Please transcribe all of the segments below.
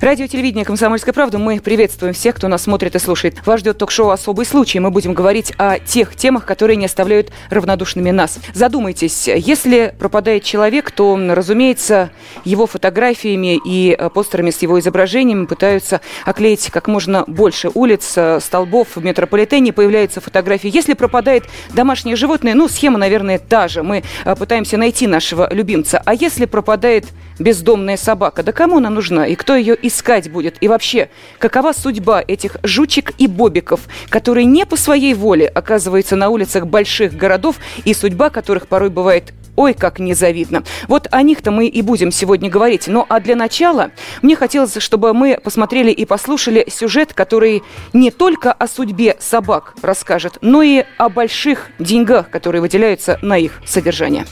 Радио телевидение «Комсомольская правда». Мы приветствуем всех, кто нас смотрит и слушает. Вас ждет ток-шоу «Особый случай». Мы будем говорить о тех темах, которые не оставляют равнодушными нас. Задумайтесь, если пропадает человек, то, разумеется, его фотографиями и э, постерами с его изображениями пытаются оклеить как можно больше улиц, э, столбов в метрополитене. Появляются фотографии. Если пропадает домашнее животное, ну, схема, наверное, та же. Мы э, пытаемся найти нашего любимца. А если пропадает бездомная собака, да кому она нужна и кто ее искать будет? И вообще, какова судьба этих жучек и бобиков, которые не по своей воле оказываются на улицах больших городов и судьба которых порой бывает Ой, как незавидно. Вот о них-то мы и будем сегодня говорить. Ну а для начала мне хотелось, чтобы мы посмотрели и послушали сюжет, который не только о судьбе собак расскажет, но и о больших деньгах, которые выделяются на их содержание.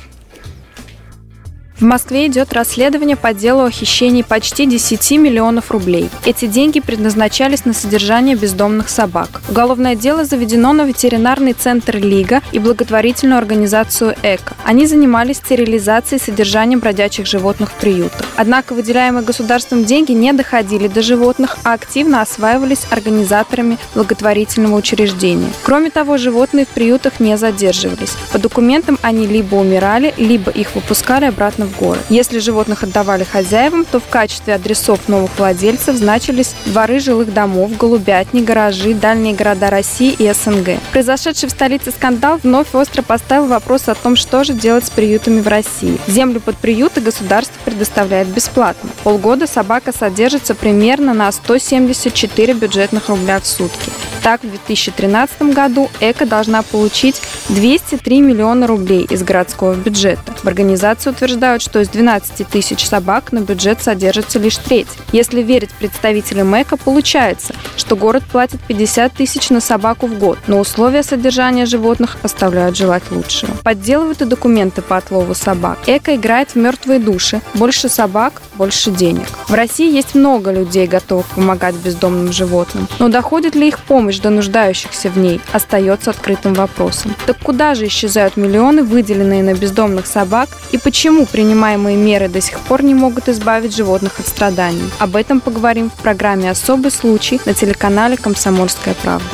В Москве идет расследование по делу о хищении почти 10 миллионов рублей. Эти деньги предназначались на содержание бездомных собак. Уголовное дело заведено на ветеринарный центр «Лига» и благотворительную организацию «Эко». Они занимались стерилизацией и содержанием бродячих животных в приютах. Однако выделяемые государством деньги не доходили до животных, а активно осваивались организаторами благотворительного учреждения. Кроме того, животные в приютах не задерживались. По документам они либо умирали, либо их выпускали обратно в город. Если животных отдавали хозяевам, то в качестве адресов новых владельцев значились дворы жилых домов, голубятни, гаражи, дальние города России и СНГ. Произошедший в столице скандал вновь остро поставил вопрос о том, что же делать с приютами в России. Землю под приюты государство предоставляет бесплатно. Полгода собака содержится примерно на 174 бюджетных рубля в сутки. Так, в 2013 году ЭКО должна получить 203 миллиона рублей из городского бюджета. В организации утверждают, что из 12 тысяч собак на бюджет содержится лишь треть. Если верить представителям ЭКО, получается, что город платит 50 тысяч на собаку в год, но условия содержания животных оставляют желать лучшего. Подделывают и документы по отлову собак. ЭКО играет в мертвые души. Больше собак, больше денег. В России есть много людей, готовых помогать бездомным животным. Но доходит ли их помощь до нуждающихся в ней остается открытым вопросом. Так куда же исчезают миллионы, выделенные на бездомных собак, и почему принимаемые меры до сих пор не могут избавить животных от страданий? Об этом поговорим в программе «Особый случай» на телеканале «Комсомольская правда».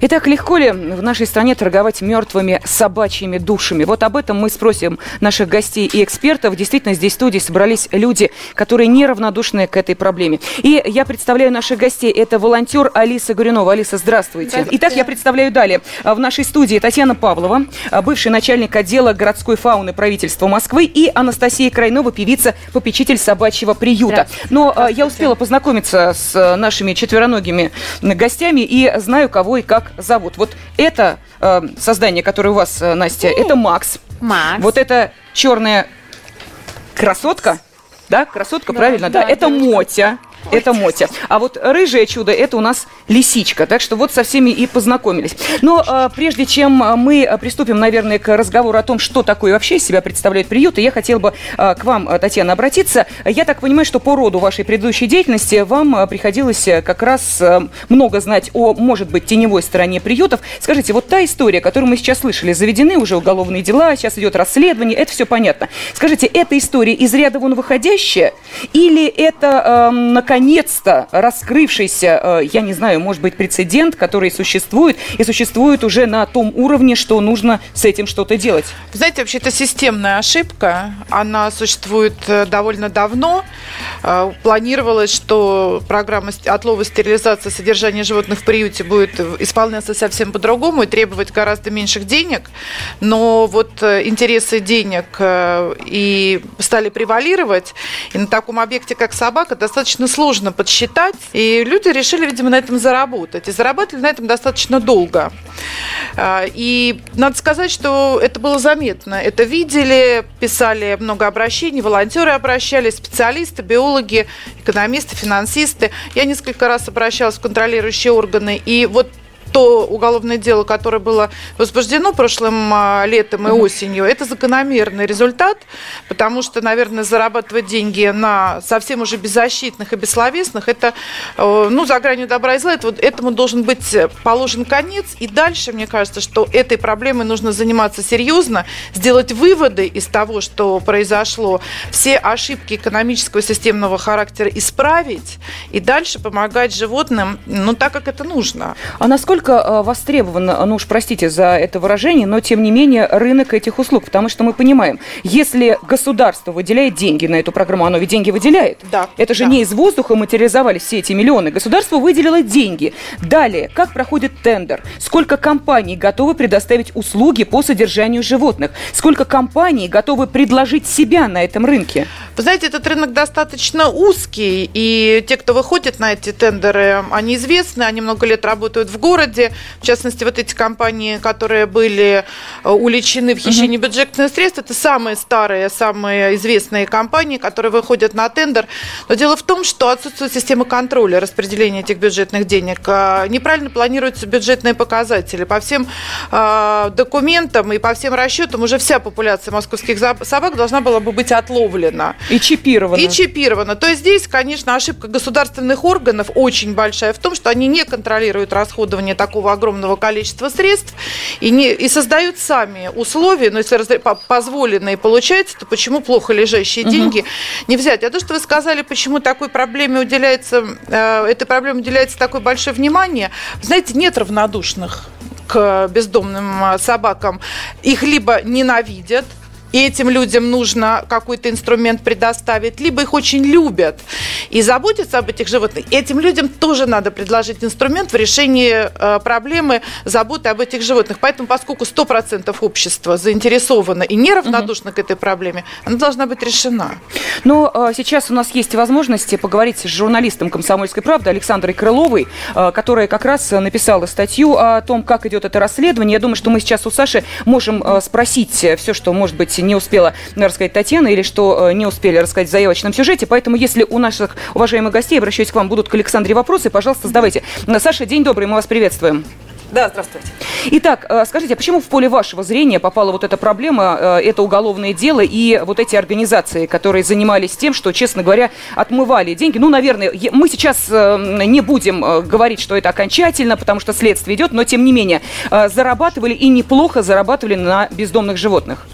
Итак, легко ли в нашей стране торговать мертвыми собачьими душами? Вот об этом мы спросим наших гостей и экспертов. Действительно, здесь в студии собрались люди, которые неравнодушны к этой проблеме. И я представляю наших гостей. Это волонтер Алиса Горюнова. Алиса, здравствуйте. здравствуйте. Итак, я представляю далее. В нашей студии Татьяна Павлова, бывший начальник отдела городской фауны правительства Москвы, и Анастасия Крайнова, певица, попечитель собачьего приюта. Но а, я успела познакомиться с нашими четвероногими гостями и знаю, кого и как зовут. Вот это э, создание, которое у вас, э, Настя, это Макс. Макс. Вот это черная красотка. Да, красотка, да, правильно? Да, да это девочка. Мотя. Это Мотя. А вот рыжее чудо – это у нас лисичка. Так что вот со всеми и познакомились. Но а, прежде чем мы приступим, наверное, к разговору о том, что такое вообще из себя представляет приют, я хотела бы а, к вам, Татьяна, обратиться. Я так понимаю, что по роду вашей предыдущей деятельности вам приходилось как раз много знать о, может быть, теневой стороне приютов. Скажите, вот та история, которую мы сейчас слышали, заведены уже уголовные дела, сейчас идет расследование, это все понятно. Скажите, эта история из ряда вон выходящая или это, э, наконец-то раскрывшийся, э, я не знаю, может быть, прецедент, который существует, и существует уже на том уровне, что нужно с этим что-то делать? Знаете, вообще это системная ошибка. Она существует э, довольно давно. Э, планировалось, что программа отлова, стерилизации, содержания животных в приюте будет исполняться совсем по-другому и требовать гораздо меньших денег. Но вот интересы денег и стали превалировать. И на таком объекте, как собака, достаточно сложно сложно подсчитать, и люди решили, видимо, на этом заработать. И заработали на этом достаточно долго. А, и надо сказать, что это было заметно. Это видели, писали много обращений, волонтеры обращались, специалисты, биологи, экономисты, финансисты. Я несколько раз обращалась в контролирующие органы, и вот то уголовное дело, которое было возбуждено прошлым а, летом и осенью, это закономерный результат, потому что, наверное, зарабатывать деньги на совсем уже беззащитных и бессловесных, это, э, ну, за гранью добра и зла, это, вот, этому должен быть положен конец. И дальше, мне кажется, что этой проблемой нужно заниматься серьезно, сделать выводы из того, что произошло, все ошибки экономического и системного характера исправить и дальше помогать животным, ну, так, как это нужно. А насколько э, востребован, ну уж простите за это выражение, но тем не менее рынок этих услуг? Потому что мы понимаем, если государство выделяет деньги на эту программу, оно ведь деньги выделяет. Да. Это же да. не из воздуха материализовались все эти миллионы. Государство выделило деньги. Далее, как проходит тендер? Сколько компаний готовы предоставить услуги по содержанию животных? Сколько компаний готовы предложить себя на этом рынке? Вы знаете, этот рынок достаточно узкий, и те, кто выходит на эти тендеры, они известны, они много лет работают в городе. В частности, вот эти компании, которые были э, уличены в хищении uh-huh. бюджетных средств, это самые старые, самые известные компании, которые выходят на тендер. Но дело в том, что отсутствует система контроля распределения этих бюджетных денег. Э, неправильно планируются бюджетные показатели. По всем э, документам и по всем расчетам уже вся популяция московских собак должна была бы быть отловлена. И чипирована. И чипирована. То есть здесь, конечно, ошибка государственных органов очень большая в том, что они не контролируют расходование такого огромного количества средств и, не, и создают сами условия, но если позволенные получается, то почему плохо лежащие угу. деньги не взять? А то, что вы сказали, почему такой проблеме уделяется, э, этой проблеме уделяется такое большое внимание, знаете, нет равнодушных к бездомным э, собакам. Их либо ненавидят, и этим людям нужно какой-то инструмент предоставить, либо их очень любят и заботятся об этих животных. Этим людям тоже надо предложить инструмент в решении э, проблемы заботы об этих животных. Поэтому, поскольку 100% общества заинтересовано и неравнодушно угу. к этой проблеме, она должна быть решена. Но э, сейчас у нас есть возможность поговорить с журналистом «Комсомольской правды» Александрой Крыловой, э, которая как раз написала статью о том, как идет это расследование. Я думаю, что мы сейчас у Саши можем спросить все, что может быть не успела рассказать Татьяна или что э, не успели рассказать в заявочном сюжете. Поэтому, если у наших уважаемых гостей, обращаюсь к вам, будут к Александре вопросы, пожалуйста, задавайте. Саша, день добрый, мы вас приветствуем. Да, здравствуйте. Итак, э, скажите, а почему в поле вашего зрения попала вот эта проблема, э, это уголовное дело и вот эти организации, которые занимались тем, что, честно говоря, отмывали деньги? Ну, наверное, мы сейчас не будем говорить, что это окончательно, потому что следствие идет, но, тем не менее, зарабатывали и неплохо зарабатывали на бездомных животных.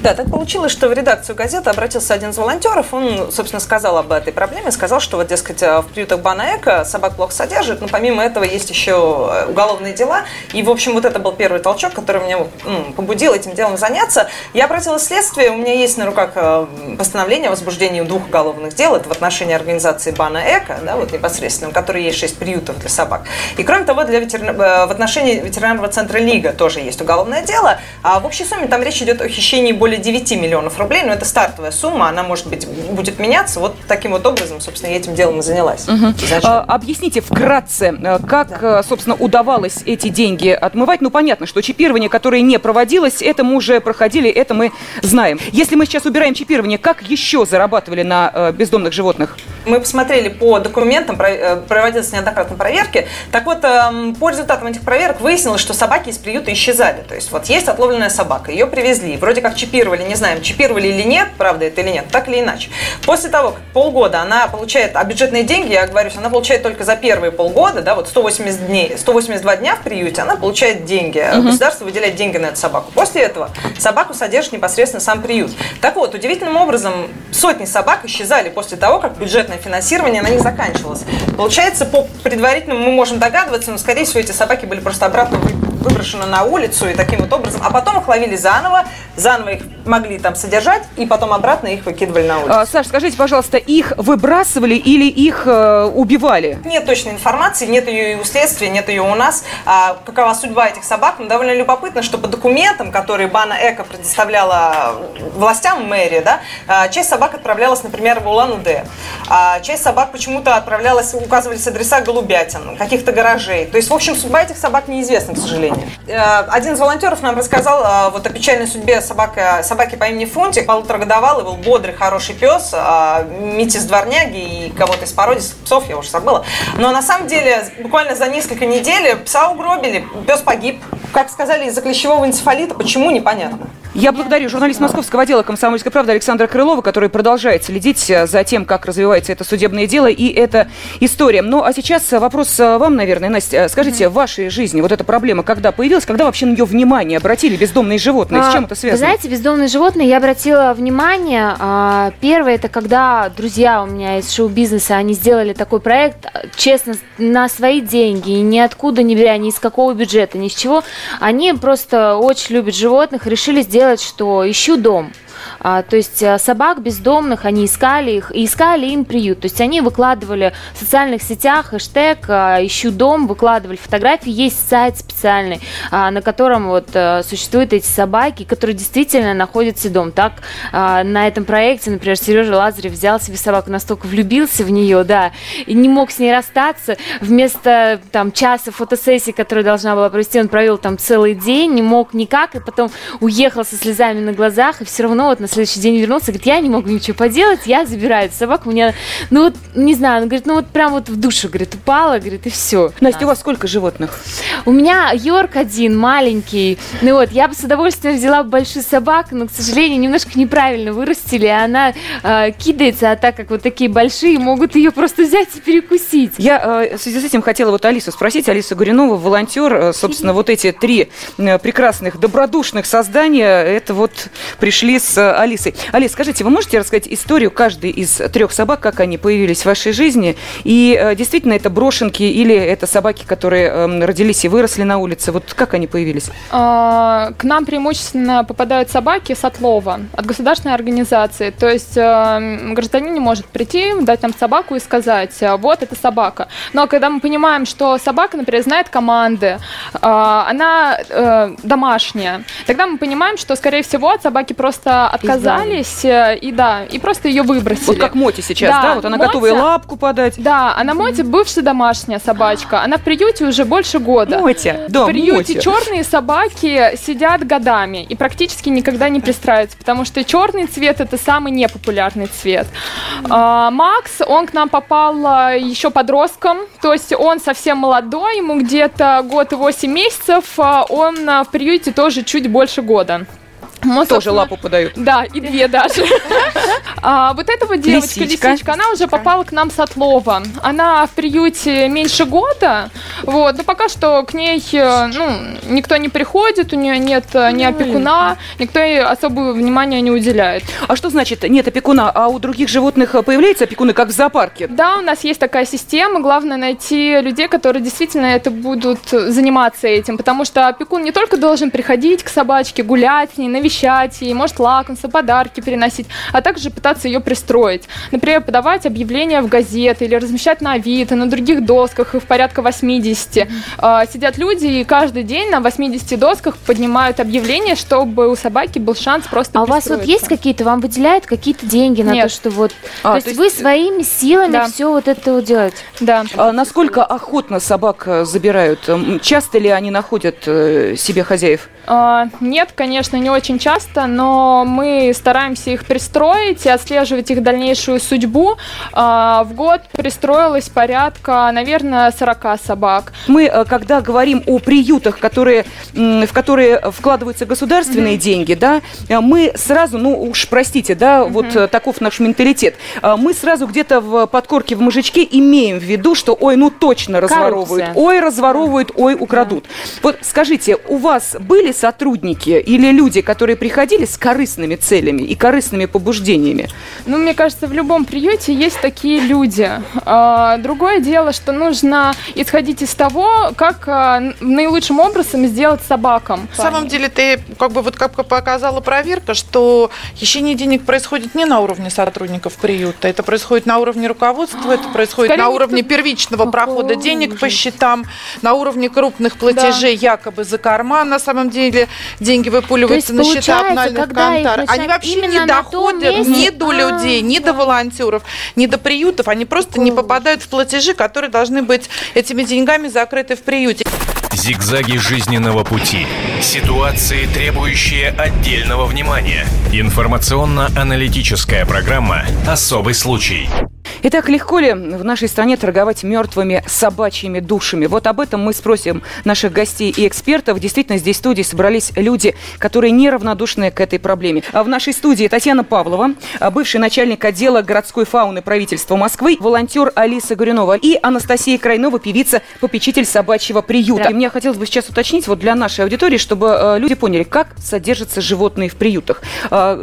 Да, так получилось, что в редакцию газеты обратился один из волонтеров. Он, собственно, сказал об этой проблеме. Сказал, что вот, дескать, в приютах Бана Эко собак плохо содержат, но помимо этого есть еще э, уголовные дела. И, в общем, вот это был первый толчок, который меня ну, побудил этим делом заняться. Я обратилась в следствие. У меня есть на руках э, постановление о возбуждении двух уголовных дел. Это в отношении организации Бана Эко, да, вот непосредственно, у которой есть шесть приютов для собак. И, кроме того, для ветерина... Э, в отношении ветеринарного центра Лига тоже есть уголовное дело. А в общей сумме там речь идет о хищении более более 9 миллионов рублей, но это стартовая сумма, она, может быть, будет меняться. Вот таким вот образом, собственно, я этим делом и занялась. Угу. А, объясните вкратце, э, как, да. Э, собственно, удавалось эти деньги отмывать? Ну, понятно, что чипирование, которое не проводилось, это мы уже проходили, это мы знаем. Если мы сейчас убираем чипирование, как еще зарабатывали на э, бездомных животных? Мы посмотрели по документам, проводились неоднократно проверки. Так вот, эм, по результатам этих проверок выяснилось, что собаки из приюта исчезали. То есть вот есть отловленная собака, ее привезли, вроде как чипировали чипировали, не знаем, чипировали или нет, правда это или нет, так или иначе. После того, как полгода она получает, а бюджетные деньги, я говорю, она получает только за первые полгода, да, вот 180 дней, 182 дня в приюте, она получает деньги. Угу. Государство выделяет деньги на эту собаку. После этого собаку содержит непосредственно сам приют. Так вот, удивительным образом сотни собак исчезали после того, как бюджетное финансирование на них заканчивалось. Получается, по предварительному мы можем догадываться, но, скорее всего, эти собаки были просто обратно выброшены на улицу и таким вот образом, а потом их ловили заново, заново их могли там содержать, и потом обратно их выкидывали на улицу. А, Саш, скажите, пожалуйста, их выбрасывали или их э, убивали? Нет точной информации, нет ее и у следствия, нет ее у нас. А, какова судьба этих собак? Ну, довольно любопытно, что по документам, которые Бана Эко предоставляла властям мэрии, да, а, часть собак отправлялась, например, в Улан-Удэ. А часть собак почему-то отправлялась, указывались адреса голубятин, каких-то гаражей. То есть, в общем, судьба этих собак неизвестна, к сожалению. Э, один из волонтеров нам рассказал э, вот о печальной судьбе собака, собаки по имени Фунтик, полуторагодовалый, был бодрый, хороший пес, а, Митис дворняги и кого-то из породистых псов, я уже забыла. Но на самом деле, буквально за несколько недель пса угробили, пес погиб. Как сказали, из-за клещевого энцефалита, почему, непонятно. Я благодарю журналист московского отдела «Комсомольской правды» Александра Крылова, который продолжает следить э, за тем, как развивается это судебное дело и эта история. Ну, а сейчас вопрос э, вам, наверное, Настя. Скажите, в вашей жизни вот эта проблема когда появилась, когда вообще на нее внимание обратили бездомные животные? С чем это связано? Вы знаете, бездомные животные, я обратила внимание. а, Первое, это когда друзья у меня из шоу-бизнеса, они сделали такой проект, а, честно, на свои деньги, и ниоткуда не беря, ни из какого бюджета, ни с чего. Они просто очень любят животных, решили сделать, что ищу дом. А, то есть а, собак бездомных, они искали их, и искали им приют. То есть они выкладывали в социальных сетях хэштег а, «Ищу дом», выкладывали фотографии. Есть сайт специальный, а, на котором вот а, существуют эти собаки, которые действительно находят себе дом. Так, а, на этом проекте, например, Сережа Лазарев взял себе собаку, настолько влюбился в нее, да, и не мог с ней расстаться. Вместо там часа фотосессии, которую должна была провести, он провел там целый день, не мог никак, и потом уехал со слезами на глазах, и все равно вот на следующий день вернулся, говорит, я не могу ничего поделать, я забираю эту собаку, мне, ну вот, не знаю, он говорит, ну вот прям вот в душу, говорит, упала, говорит, и все. Настя, у вас сколько животных? У меня Йорк один, маленький. Ну вот, я бы с удовольствием взяла большую собаку, но, к сожалению, немножко неправильно вырастили, и она э, кидается, а так как вот такие большие, могут ее просто взять и перекусить. Я э, в связи с этим хотела вот Алису спросить. Алиса Гуринова, волонтер. Э, Собственно, вот эти три э, прекрасных, добродушных создания, это вот пришли с э, Алисой. Алис, скажите, вы можете рассказать историю каждой из трех собак, как они появились в вашей жизни? И э, действительно, это брошенки или это собаки, которые э, родились и выросли на улице? Вот как они появились? А, К нам преимущественно попадают собаки с отлова от государственной организации. То есть э, гражданин не может прийти, дать нам собаку и сказать, э, вот это собака. Но когда мы понимаем, что собака, например, знает команды, э, она э, домашняя, тогда мы понимаем, что, скорее всего, от собаки просто отказались э, и да, и просто ее выбросили. Вот как Моти сейчас, да? Да, Вот она Мотя- готова и лапку подать. Да, она Моти бывшая домашняя собачка. Она в приюте уже больше года. Мотя, да, в приюте Мотя. черные собаки сидят годами и практически никогда не пристраиваются, потому что черный цвет это самый непопулярный цвет. А, Макс, он к нам попал а, еще подростком, то есть он совсем молодой, ему где-то год и восемь месяцев, а, он а, в приюте тоже чуть больше года. Ну, Тоже лапу подают. да, и две даже. А, вот эта вот девочка, Лисичка. лисичка, она уже попала к нам с отлова. Она в приюте меньше года, вот, но пока что к ней, э, ну, никто не приходит, у нее нет э, ни опекуна, никто ей особого внимания не уделяет. А что значит нет опекуна, а у других животных э, появляются опекуны, как в зоопарке? Да, у нас есть такая система. Главное найти людей, которые действительно это будут заниматься этим. Потому что опекун не только должен приходить к собачке, гулять с ней, навещать ей, может лакомство, подарки переносить, а также пытаться ее пристроить. Например, подавать объявления в газеты или размещать на Авито, на других досках, их порядка 80. А, Сидят люди и каждый день на 80 досках поднимают объявления, чтобы у собаки был шанс просто А у вас вот есть какие-то, вам выделяют какие-то деньги на то, Нет. что вот... А, то, есть то есть- вы своими силами Да. все вот это вот делаете? Да. А насколько охотно собак э, забирают? Часто ли они находят э, себе хозяев? А, Нет, конечно, не очень часто, но мы стараемся их пристроить и отслеживать их дальнейшую судьбу. А, В год пристроилось порядка, наверное, 40 собак. Мы, э, когда говорим о приютах, которые, в которые вкладываются государственные деньги, да, э, мы сразу, ну уж простите, да, вот э, таков наш менталитет, мы сразу где-то в подкорке, в мужичке имеем в виду, что ой, ну точно разворовывают, Коррупция. ой, разворовывают, ой, украдут. Вот скажите, у вас были сотрудники или люди, которые приходили с корыстными целями и корыстными побуждениями? Ну, мне кажется, в любом приюте есть такие люди. А, Другое дело, что нужно исходить из того, как а, наилучшим образом сделать собакам. На самом деле, ты как бы вот как показала проверка, что хищение денег происходит не на уровне сотрудников приюта, это происходит на уровне руководства, это происходит Скорее на уровне первичного Какой прохода денег по ужас. счетам, на уровне крупных платежей якобы за карман. На самом деле деньги выпуливаются есть, на счета получается, когда их контор. Они вообще не доходят месте- ни до людей, А, ни до волонтеров, ни до приютов. Они просто не попадают в платежи, которые должны быть этими деньгами закрыты в приюте. Зигзаги жизненного пути. Ситуации, требующие отдельного внимания. Информационно-аналитическая программа «Особый случай». Итак, легко ли в нашей стране торговать мертвыми собачьими душами? Вот об этом мы спросим наших гостей и экспертов. Действительно, здесь в студии собрались люди, которые неравнодушны к этой проблеме. А в нашей студии Татьяна Павлова, бывший начальник отдела городской фауны правительства Москвы, волонтер Алиса Горюнова и Анастасия Крайнова, певица, попечитель собачьего приюта. Да. И мне хотелось бы сейчас уточнить вот для нашей аудитории, чтобы э, люди поняли, как содержатся животные в приютах.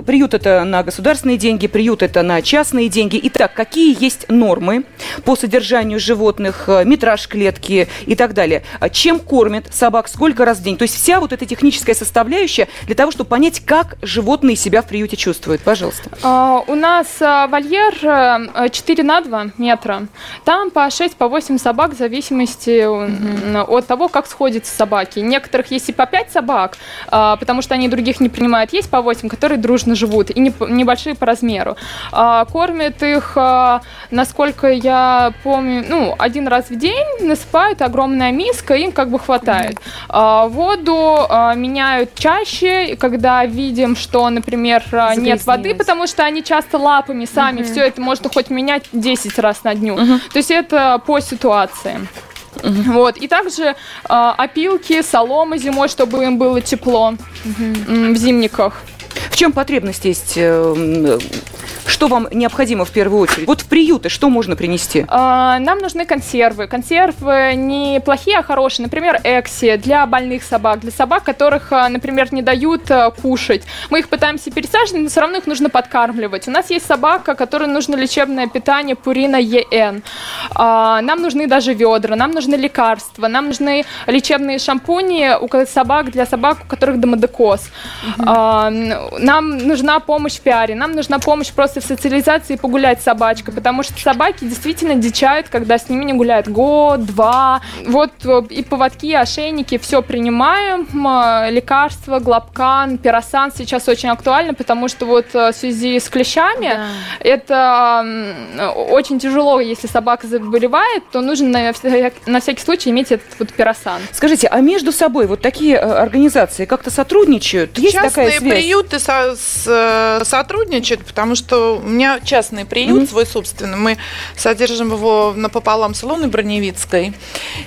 Приют это на государственные деньги, приют это на частные деньги. Итак, какие есть нормы по содержанию животных, э, метраж клетки и так далее. А чем кормят собак, сколько раз в день. То есть вся вот эта техническая составляющая для того, чтобы понять, как животные себя в приюте чувствуют. Пожалуйста. А, у нас а, вольер 4 на 2 метра. Там по 6, по 8 собак в зависимости от того, как сходятся собаки. Некоторых есть и по 5 собак, а, потому что они других не принимают. Есть по 8, которые дружно живут и небольшие по размеру. Кормят их насколько я помню, ну, один раз в день насыпают огромная миска, им как бы хватает. А, воду а, меняют чаще, когда видим, что, например, а, нет воды, потому что они часто лапами сами, угу. все это можно хоть менять 10 раз на дню. Угу. То есть это по ситуации. Угу. Вот. И также э, опилки, солома зимой, чтобы им было тепло угу. в зимниках. В чем потребность есть э, что вам необходимо в первую очередь? Вот в приюты что можно принести? А, нам нужны консервы. Консервы не плохие, а хорошие. Например, экси для больных собак, для собак, которых, а, например, не дают а, кушать. Мы их пытаемся пересаживать, но все равно их нужно подкармливать. У нас есть собака, которой нужно лечебное питание Пурина ЕН. Нам нужны даже ведра, нам нужны лекарства, нам нужны лечебные шампуни у собак для собак, у которых домодекоз. Угу. Нам нужна помощь в пиаре, нам нужна помощь просто в социализации погулять с собачкой, потому что собаки действительно дичают, когда с ними не гуляют год, два. Вот э, и поводки, и ошейники, все принимаем. Лекарства, глобкан, пиросан сейчас очень актуально, потому что вот э, в связи с клещами да. это очень тяжело, если собака заболевает, то нужно на, на всякий случай иметь этот вот пиросан. Скажите, а между собой вот такие э, организации как-то сотрудничают? Есть Частные такая связь? приюты со, с, сотрудничают, потому что у меня частный приют mm-hmm. свой собственный. Мы содержим его напополам с Илоной Броневицкой.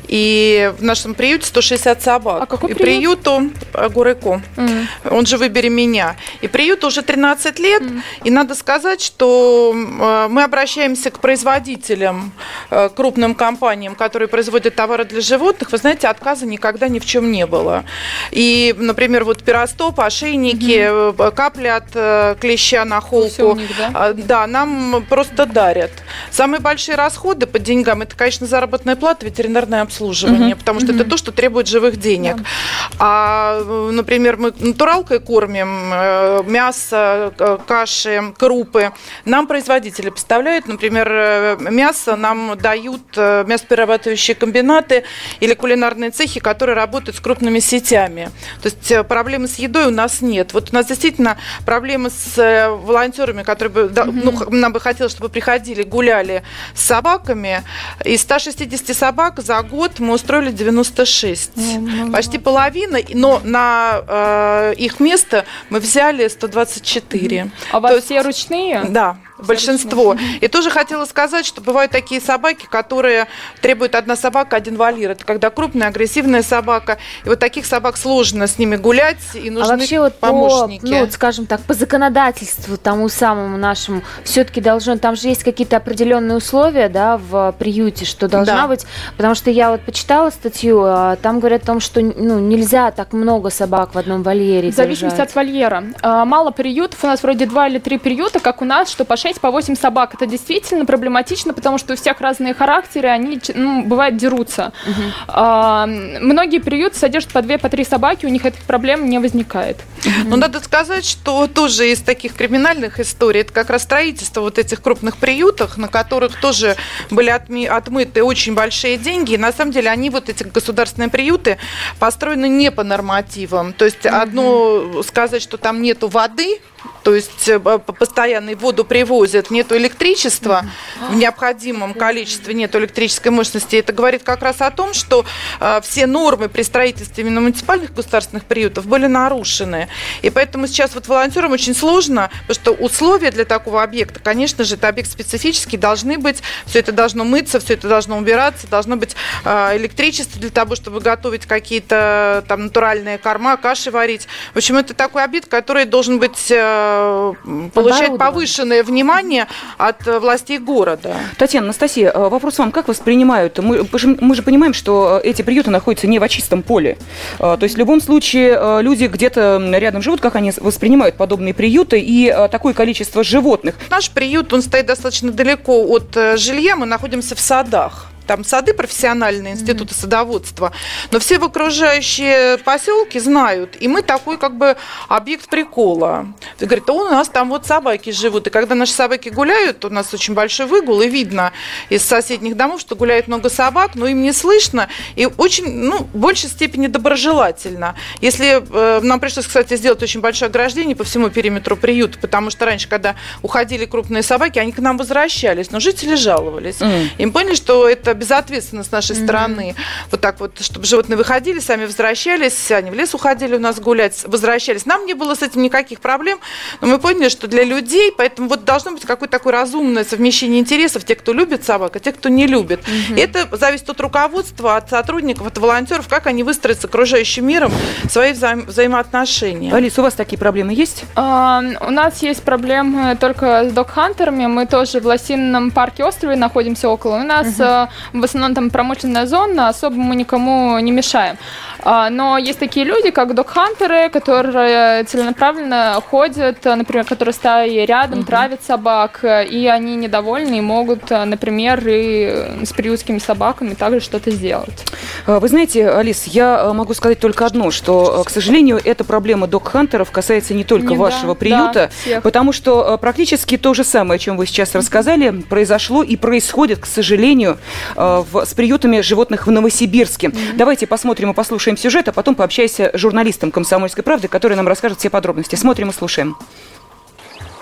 И в нашем приюте 160 собак. А какой и приют? приюту э, Гуреко. Mm-hmm. Он же «Выбери меня». И приюту уже 13 лет. Mm-hmm. И надо сказать, что э, мы обращаемся к производителям, э, крупным компаниям, которые производят товары для животных. Вы знаете, отказа никогда ни в чем не было. И, например, вот пиростоп, ошейники, mm-hmm. Капли от клеща на холку, них, да? А, да, нам просто дарят. Самые большие расходы по деньгам это, конечно, заработная плата, ветеринарное обслуживание, угу. потому что угу. это то, что требует живых денег. Да. А, например, мы натуралкой кормим э, мясо, каши, крупы. Нам производители поставляют, например, э, мясо нам дают э, мясоперерабатывающие комбинаты или кулинарные цехи, которые работают с крупными сетями. То есть проблемы с едой у нас нет. Вот у нас действительно проблемы с волонтерами, которые бы, да, ну, нам бы хотелось, чтобы приходили, гуляли с собаками. Из 160 собак за год мы устроили 96. Mm-hmm. Почти половина, но на э, их место мы взяли 124. Mm-hmm. А у вас все ручные? Да большинство. И тоже хотела сказать, что бывают такие собаки, которые требуют одна собака, один вольер. Это когда крупная, агрессивная собака. И вот таких собак сложно с ними гулять, и нужны а вообще вот помощники. По, ну, вот, скажем так, по законодательству тому самому нашему, все-таки должен, там же есть какие-то определенные условия, да, в приюте, что должна да. быть, потому что я вот почитала статью, а, там говорят о том, что ну, нельзя так много собак в одном вольере В зависимости держать. от вольера. А, мало приютов, у нас вроде два или три приюта, как у нас, что по 6 по 8 собак. Это действительно проблематично, потому что у всех разные характеры, они, ну, бывает, дерутся. Угу. А, многие приюты содержат по 2 по 3 собаки, у них этих проблем не возникает. Угу. Но надо сказать, что тоже из таких криминальных историй, это как раз строительство вот этих крупных приютов, на которых тоже были отми- отмыты очень большие деньги. И на самом деле они, вот эти государственные приюты, построены не по нормативам. То есть угу. одно сказать, что там нету воды – то есть э, постоянно воду привозят, нет электричества в необходимом количестве, нет электрической мощности. Это говорит как раз о том, что э, все нормы при строительстве именно муниципальных государственных приютов были нарушены. И поэтому сейчас вот волонтерам очень сложно, потому что условия для такого объекта, конечно же, это объект специфический, должны быть, все это должно мыться, все это должно убираться, должно быть э, электричество для того, чтобы готовить какие-то там натуральные корма, каши варить. В общем, это такой объект, который должен быть э, получать повышенное внимание от властей города. Татьяна, Анастасия, э, вопрос вам, как воспринимают? Мы, мы же понимаем, что эти приюты находятся не в чистом поле. Э, то есть в любом случае люди где-то рядом живут, как они воспринимают подобные приюты и такое количество животных? Наш приют, он стоит достаточно далеко от жилья, мы находимся в садах там сады профессиональные, институты mm-hmm. садоводства, но все в окружающие поселки знают, и мы такой как бы объект прикола. Ты говорит, у нас там вот собаки живут, и когда наши собаки гуляют, у нас очень большой выгул, и видно из соседних домов, что гуляет много собак, но им не слышно, и очень, ну, в большей степени доброжелательно. Если э, нам пришлось, кстати, сделать очень большое ограждение по всему периметру приюта, потому что раньше, когда уходили крупные собаки, они к нам возвращались, но жители жаловались. Mm. Им поняли, что это безответственно с нашей mm-hmm. стороны. Вот так вот, чтобы животные выходили, сами возвращались, они в лес уходили у нас гулять, возвращались. Нам не было с этим никаких проблем, но мы поняли, что для людей, поэтому вот должно быть какое-то такое разумное совмещение интересов, те, кто любит собак, а те, кто не любит. Mm-hmm. Это зависит от руководства, от сотрудников, от волонтеров, как они выстроят с окружающим миром свои взаим- взаимоотношения. Алис, у вас такие проблемы есть? А, у нас есть проблемы только с док-хантерами. Мы тоже в Лосином парке острове находимся около. У нас uh-huh в основном там промышленная зона, особо мы никому не мешаем. А, но есть такие люди, как док-хантеры, которые целенаправленно ходят, например, которые стаи рядом, угу. травят собак, и они недовольны и могут, например, и с приютскими собаками также что-то сделать. А, вы знаете, Алис, я могу сказать только одно, что, к сожалению, эта проблема док-хантеров касается не только не, вашего да, приюта, да, потому что практически то же самое, о чем вы сейчас рассказали, произошло и происходит, к сожалению, в, с приютами животных в Новосибирске. Mm-hmm. Давайте посмотрим и послушаем сюжет, а потом пообщайся с журналистом «Комсомольской правды», который нам расскажет все подробности. Смотрим и слушаем.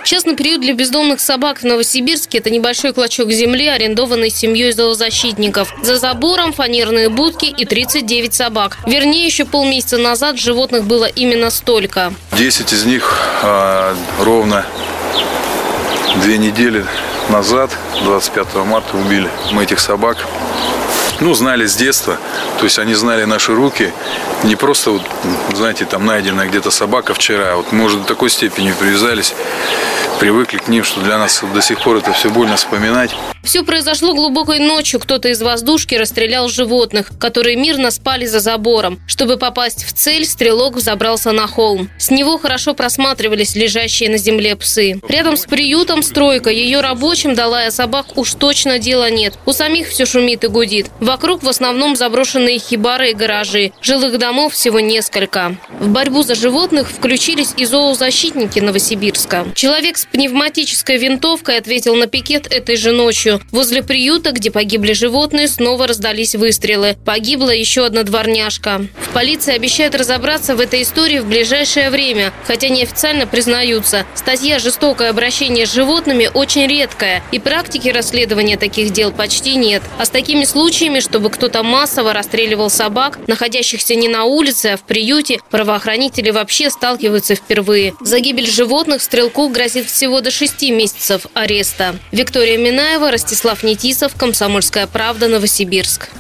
Частный приют для бездомных собак в Новосибирске – это небольшой клочок земли, арендованный семьей зоозащитников. За забором фанерные будки и 39 собак. Вернее, еще полмесяца назад животных было именно столько. 10 из них а, ровно две недели назад, 25 марта, убили мы этих собак. Ну, знали с детства, то есть они знали наши руки. Не просто, вот, знаете, там найденная где-то собака вчера, а вот, может, до такой степени привязались привыкли к ним, что для нас до сих пор это все больно вспоминать. Все произошло глубокой ночью. Кто-то из воздушки расстрелял животных, которые мирно спали за забором. Чтобы попасть в цель, стрелок забрался на холм. С него хорошо просматривались лежащие на земле псы. Рядом с приютом стройка. Ее рабочим, долая собак, уж точно дела нет. У самих все шумит и гудит. Вокруг в основном заброшенные хибары и гаражи. Жилых домов всего несколько. В борьбу за животных включились и зоозащитники Новосибирска. Человек с пневматической винтовкой ответил на пикет этой же ночью. Возле приюта, где погибли животные, снова раздались выстрелы. Погибла еще одна дворняжка. В полиции обещают разобраться в этой истории в ближайшее время, хотя неофициально признаются. Статья «Жестокое обращение с животными» очень редкая, и практики расследования таких дел почти нет. А с такими случаями, чтобы кто-то массово расстреливал собак, находящихся не на улице, а в приюте, правоохранители вообще сталкиваются впервые. За гибель животных стрелку грозит всего до шести месяцев ареста. Виктория Минаева, Ростислав Нетисов, Комсомольская правда, Новосибирск.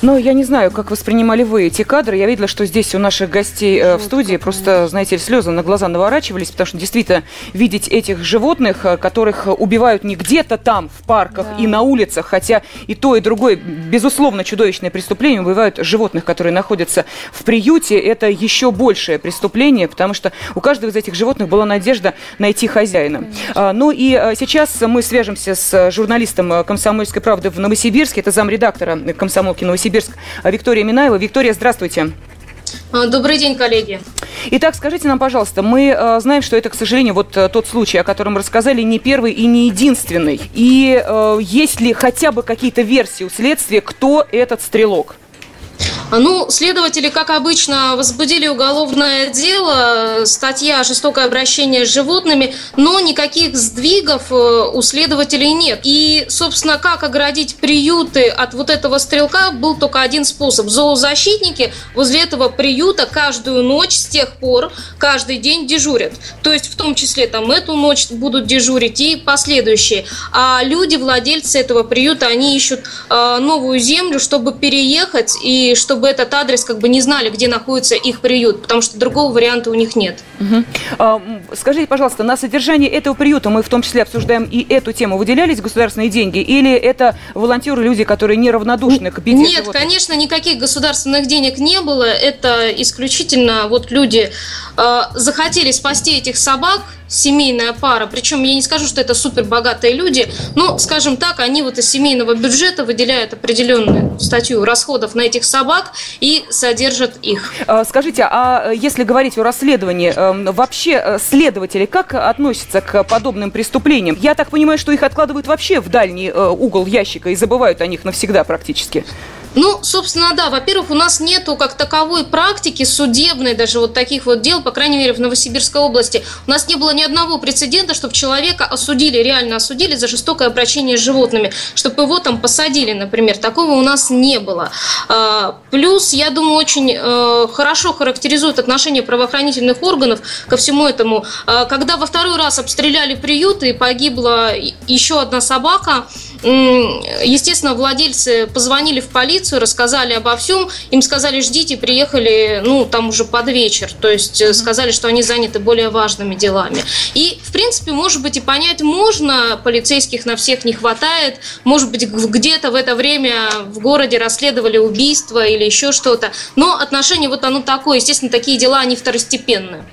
Но я не знаю, как воспринимали вы эти кадры. Я видела, что здесь у наших гостей э, в студии просто, знаете, слезы на глаза наворачивались, потому что действительно видеть этих животных, э, которых убивают не где-то там, в парках да. и на улицах, хотя и то, и другое, безусловно, чудовищное преступление, убивают животных, которые находятся в приюте, это еще большее преступление, потому что у каждого из этих животных была надежда найти хозяина. Конечно. Ну и э, сейчас мы свяжемся с журналистом «Комсомольской правды» в Новосибирске, это замредактора «Комсомолки Новосибирска Новосибирск Виктория Минаева. Виктория, здравствуйте. А, добрый день, коллеги. Итак, скажите нам, пожалуйста, мы э, знаем, что это, к сожалению, вот тот случай, о котором рассказали, не первый и не единственный. И э, есть ли хотя бы какие-то версии у следствия, кто этот стрелок? Ну, следователи, как обычно, возбудили уголовное дело, статья «Жестокое обращение с животными», но никаких сдвигов э, у следователей нет. И, собственно, как оградить приюты от вот этого стрелка, был только один способ. Зоозащитники возле этого приюта каждую ночь с тех пор, каждый день дежурят. То есть, в том числе, там, эту ночь будут дежурить и последующие. А люди, владельцы этого приюта, они ищут э, новую землю, чтобы переехать и чтобы этот адрес как бы не знали, где находится их приют, потому что другого варианта у них нет. Угу. А, скажите, пожалуйста, на содержание этого приюта мы в том числе обсуждаем и эту тему. Выделялись государственные деньги или это волонтеры, люди, которые неравнодушны к беде Нет, животных? конечно, никаких государственных денег не было. Это исключительно вот люди захотели спасти этих собак, семейная пара, причем я не скажу, что это супер богатые люди, но, скажем так, они вот из семейного бюджета выделяют определенную статью расходов на этих собак и содержат их. А, скажите, а если говорить о расследовании, эм, вообще э, следователи как относятся к подобным преступлениям? Я так понимаю, что их откладывают вообще в дальний э, угол ящика и забывают о них навсегда практически. Ну, собственно, да. Во-первых, у нас нету как таковой практики судебной, даже вот таких вот дел, по крайней мере, в Новосибирской области. У нас не было ни одного прецедента, чтобы человека осудили, реально осудили за жестокое обращение с животными, чтобы его там посадили, например. Такого у нас не было. А, плюс, я думаю, очень э, хорошо характеризует отношение правоохранительных органов ко всему этому. А, когда во второй раз обстреляли приюты и погибла еще одна собака, естественно, владельцы позвонили в полицию, рассказали обо всем, им сказали, ждите, приехали, ну, там уже под вечер, то есть mm-hmm. сказали, что они заняты более важными делами. И, в принципе, может быть, и понять можно, полицейских на всех не хватает, может быть, где-то в это время в городе расследовали убийство или еще что-то, но отношение вот оно такое, естественно, такие дела, они второстепенные.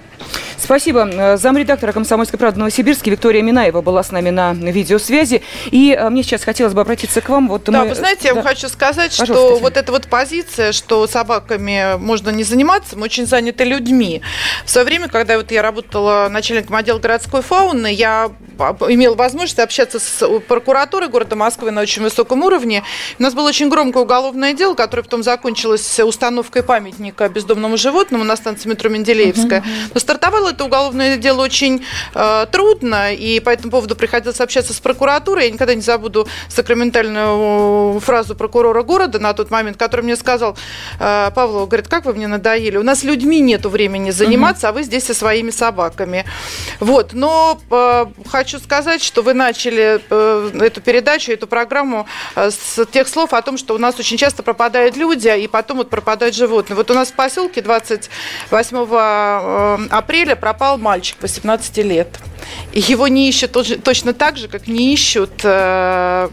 Спасибо. Э, замредактора «Комсомольской правды» Новосибирске Виктория Минаева была с нами на видеосвязи. И э, мне сейчас хотелось бы обратиться к вам. Вот да, мы... вы знаете, я да. вам хочу сказать, Пожалуйста, что Татьяна. вот эта вот позиция, что собаками можно не заниматься, мы очень заняты людьми. В свое время, когда вот я работала начальником отдела городской фауны, я имела возможность общаться с прокуратурой города Москвы на очень высоком уровне. У нас было очень громкое уголовное дело, которое потом закончилось установкой памятника бездомному животному на станции метро Менделеевская. Но стартовало это уголовное дело очень э, трудно, и по этому поводу приходилось общаться с прокуратурой. Я никогда не забуду сакраментальную фразу прокурора города на тот момент, который мне сказал, э, Павлов, говорит, как вы мне надоели, у нас людьми нету времени заниматься, а вы здесь со своими собаками. Вот, но э, хочу сказать, что вы начали э, эту передачу, эту программу э, с тех слов о том, что у нас очень часто пропадают люди, и потом вот пропадают животные. Вот у нас в поселке 28 э, апреля пропал мальчик 18 лет. И его не ищут точно так же, как не ищут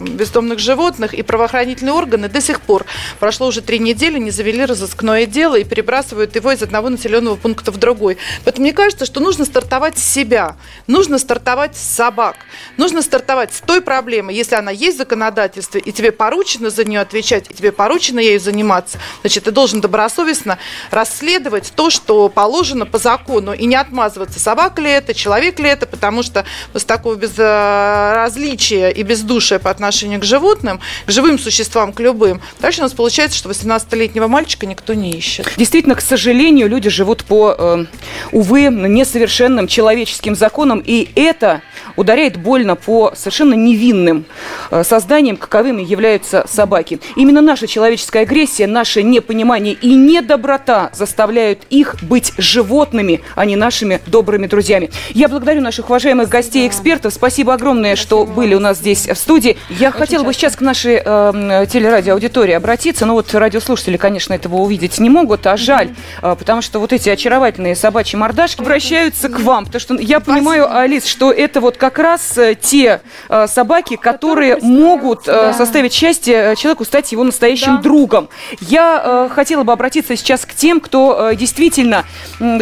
бездомных животных. И правоохранительные органы до сих пор, прошло уже три недели, не завели разыскное дело и перебрасывают его из одного населенного пункта в другой. Поэтому мне кажется, что нужно стартовать с себя. Нужно стартовать с собак. Нужно стартовать с той проблемы, если она есть в законодательстве, и тебе поручено за нее отвечать, и тебе поручено ею заниматься, значит, ты должен добросовестно расследовать то, что положено по закону, и не отмазываться, собака ли это, человек ли это, потому что с такого безразличия и бездушия по отношению к животным, к живым существам, к любым, дальше у нас получается, что 18-летнего мальчика никто не ищет. Действительно, к сожалению, люди живут по, э, увы, несовершенным человеческим законам, и это ударяет больно по совершенно невинным э, созданиям, каковыми являются собаки. Именно наша человеческая агрессия, наше непонимание и недоброта заставляют их быть животными, а не нашими добрыми друзьями. Я благодарю наших уважаемых гостей и экспертов. Спасибо огромное, что были у нас здесь в студии. Я Очень хотела бы сейчас к нашей э, телерадиоаудитории обратиться. Но вот радиослушатели, конечно, этого увидеть не могут, а жаль, э, потому что вот эти очаровательные собачьи мордашки обращаются к вам. Потому что я понимаю, Алис, что это вот как раз э, те э, собаки, которые могут э, да. составить счастье человеку, стать его настоящим да. другом. Я хотела бы обратиться сейчас к тем, кто действительно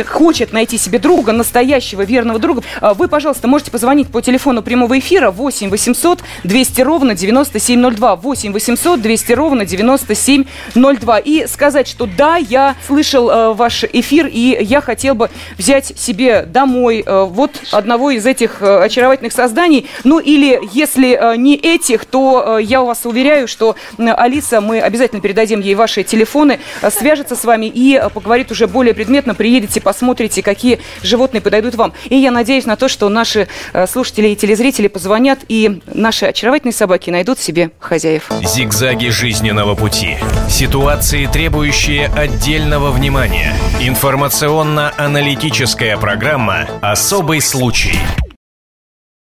хочет найти себе друга, настоящего верного друга. Вы, пожалуйста, можете позвонить по телефону прямого эфира 8 800 200 ровно 9702. 8 800 200 ровно 9702. И сказать, что да, я слышал ваш эфир, и я хотел бы взять себе домой вот одного из этих очаровательных очаровательных созданий. Ну или если не этих, то я у вас уверяю, что Алиса, мы обязательно передадим ей ваши телефоны, свяжется с вами и поговорит уже более предметно. Приедете, посмотрите, какие животные подойдут вам. И я надеюсь на то, что наши слушатели и телезрители позвонят, и наши очаровательные собаки найдут себе хозяев. Зигзаги жизненного пути. Ситуации, требующие отдельного внимания. Информационно-аналитическая программа «Особый случай».